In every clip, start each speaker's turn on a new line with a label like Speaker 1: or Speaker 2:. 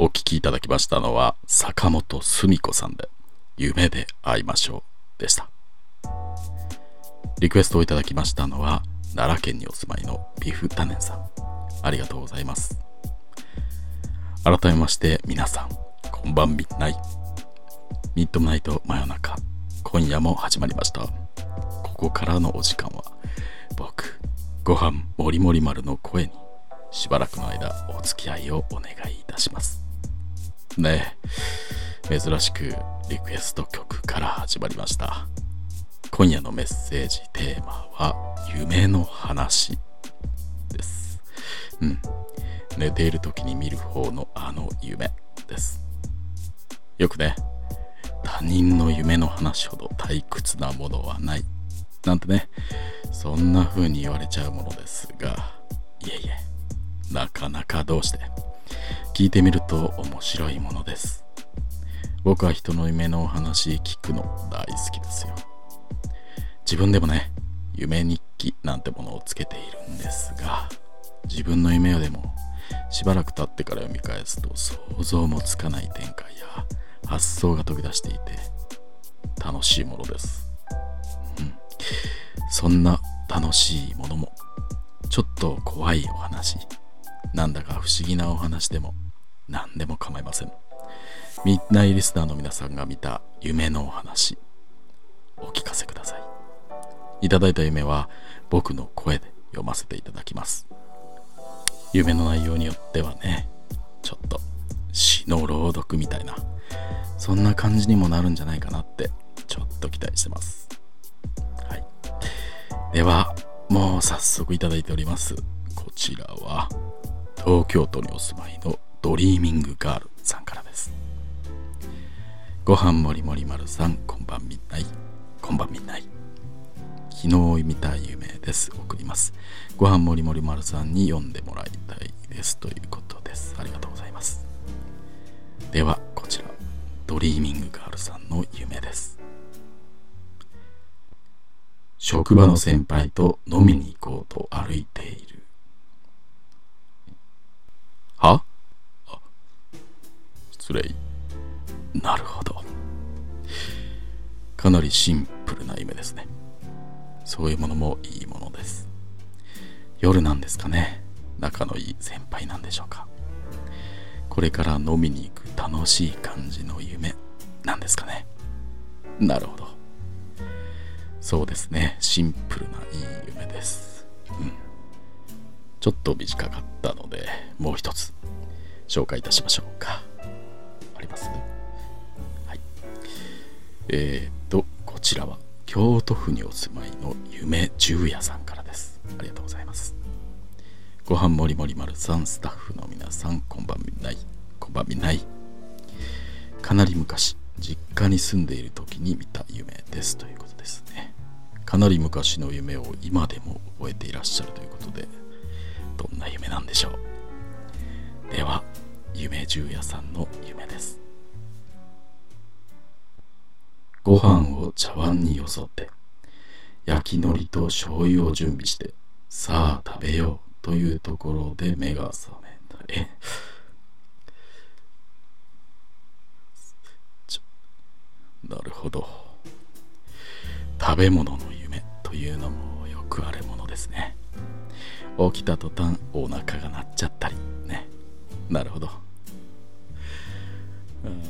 Speaker 1: お聴きいただきましたのは坂本澄子さんで夢で会いましょうでした。リクエストをいただきましたのは奈良県にお住まいのビフタネンさん。ありがとうございます。改めまして皆さんこんばんみない。ミッドナイト真夜中。今夜も始まりました。ここからのお時間は僕ご飯もりもり丸の声にしばらくの間お付き合いをお願いいたします。ね。珍しくリクエスト曲から始まりました。今夜のメッセージテーマは夢の話です。うん。寝ている時に見る方のあの夢です。よくね他人の夢の話ほど退屈なものはない。なんてねそんな風に言われちゃうものですがいえいえなかなかどうして聞いてみると面白いものです。僕は人の夢のお話聞くの大好きですよ。自分でもね夢日記なんてものをつけているんですが自分の夢をでもしばらく経ってから読み返すと想像もつかない展開や発想が飛び出していて楽しいものです、うん、そんな楽しいものもちょっと怖いお話なんだか不思議なお話でも何でも構いません。ミッドナイリスナーの皆さんが見た夢のお話お聞かせください。いただいた夢は僕の声で読ませていただきます。夢の内容によってはねちょっと詩の朗読みたいなそんな感じにもなるんじゃないかなってちょっと期待してます。はい。ではもう早速いただいております。ちらは東京都にお住まいのドリーミングガールさんからです。ご飯もりもり丸さんこんばんみない。こんばんみない。昨日見た夢です。送ります。ご飯もりもり丸さんに読んでもらいたいです。ということです。ありがとうございます。ではこちらドリーミングガールさんの夢です。職場の先輩と飲みに行こうと歩いているは失礼。なるほど。かなりシンプルな夢ですね。そういうものもいいものです。夜なんですかね。仲のいい先輩なんでしょうか。これから飲みに行く楽しい感じの夢なんですかね。なるほど。そうですね。シンプルないい夢です。うん。ちょっと短かったのでもう一つ紹介いたしましょうか。あります。はい。えー、っとこちらは京都府にお住まいの夢十夜さんからです。ありがとうございます。ご飯もりもり丸さんスタッフの皆さんこんばんみない。こんばんみない。かなり昔実家に住んでいる時に見た夢です。ということですね。かなり昔の夢を今でも覚えていらっしゃる。ということでどんな夢なんでしょう。では夢十夜さんのご飯を茶碗によそって焼き海苔と醤油を準備してさあ食べようというところで目が覚めた。え？なるほど。食べ物の夢というのもよくあるものですね。起きた途端お腹が鳴っちゃったり。ね。なるほど、うん、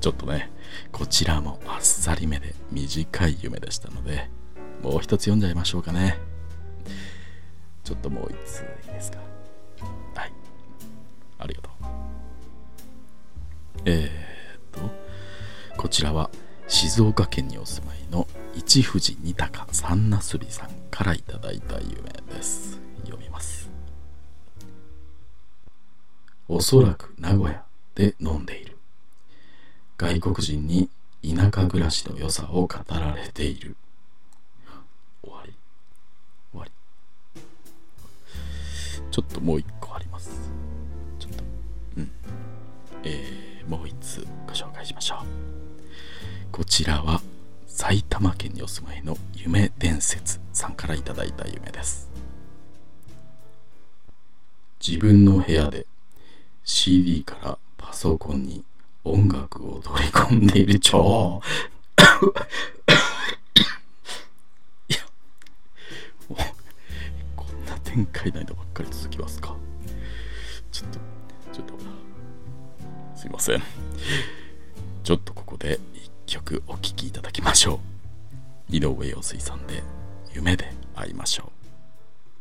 Speaker 1: ちょっとねこちらもあっさりめで短い夢でしたのでもう一つ読んじゃいましょうかね。ちょっともう一ついいですか？はい。ありがとう。えー、っとこちらは静岡県にお住まいの一富士二鷹三なすびさんからいただいた夢です。読みます。おそらく名古屋で飲んでいる。外国人に田舎暮らしの良さを語られている。終わり。終わり。ちょっともう一個あります。ちょっと。うん。えー、もう一つご紹介しましょう。こちらは埼玉県にお住まいの夢伝説さんからいただいた夢です。自分の部屋で CD からパソコンに音楽を取り込んでいる超いや。こんな展開ないのばっかり続きますか。ちょっとちょっとすいません。ちょっとここで一曲お聴きいただきましょう。井上陽水さんで夢で会いましょう